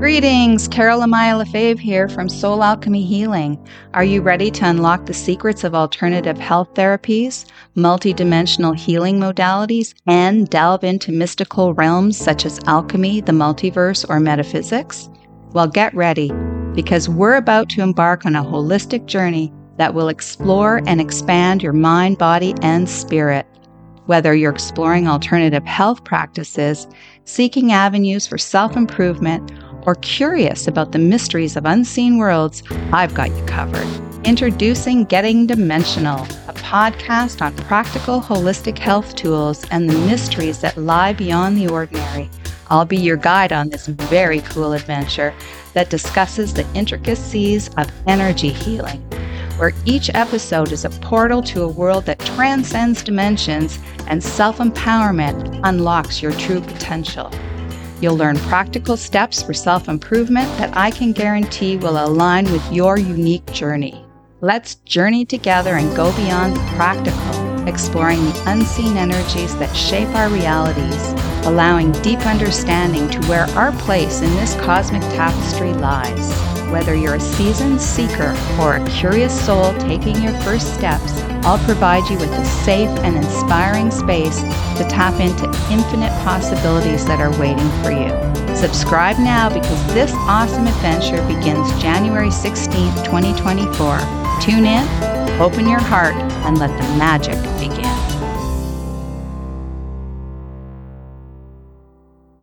Greetings, Carol Amaya Lefebvre here from Soul Alchemy Healing. Are you ready to unlock the secrets of alternative health therapies, multidimensional healing modalities, and delve into mystical realms such as alchemy, the multiverse, or metaphysics? Well, get ready because we're about to embark on a holistic journey that will explore and expand your mind, body, and spirit. Whether you're exploring alternative health practices, seeking avenues for self improvement, or curious about the mysteries of unseen worlds, I've got you covered. Introducing Getting Dimensional, a podcast on practical holistic health tools and the mysteries that lie beyond the ordinary. I'll be your guide on this very cool adventure that discusses the intricacies of energy healing, where each episode is a portal to a world that transcends dimensions and self empowerment unlocks your true potential. You'll learn practical steps for self improvement that I can guarantee will align with your unique journey. Let's journey together and go beyond the practical, exploring the unseen energies that shape our realities, allowing deep understanding to where our place in this cosmic tapestry lies. Whether you're a seasoned seeker or a curious soul taking your first steps, I'll provide you with a safe and inspiring space to tap into infinite possibilities that are waiting for you. Subscribe now because this awesome adventure begins January 16th, 2024. Tune in, open your heart, and let the magic begin.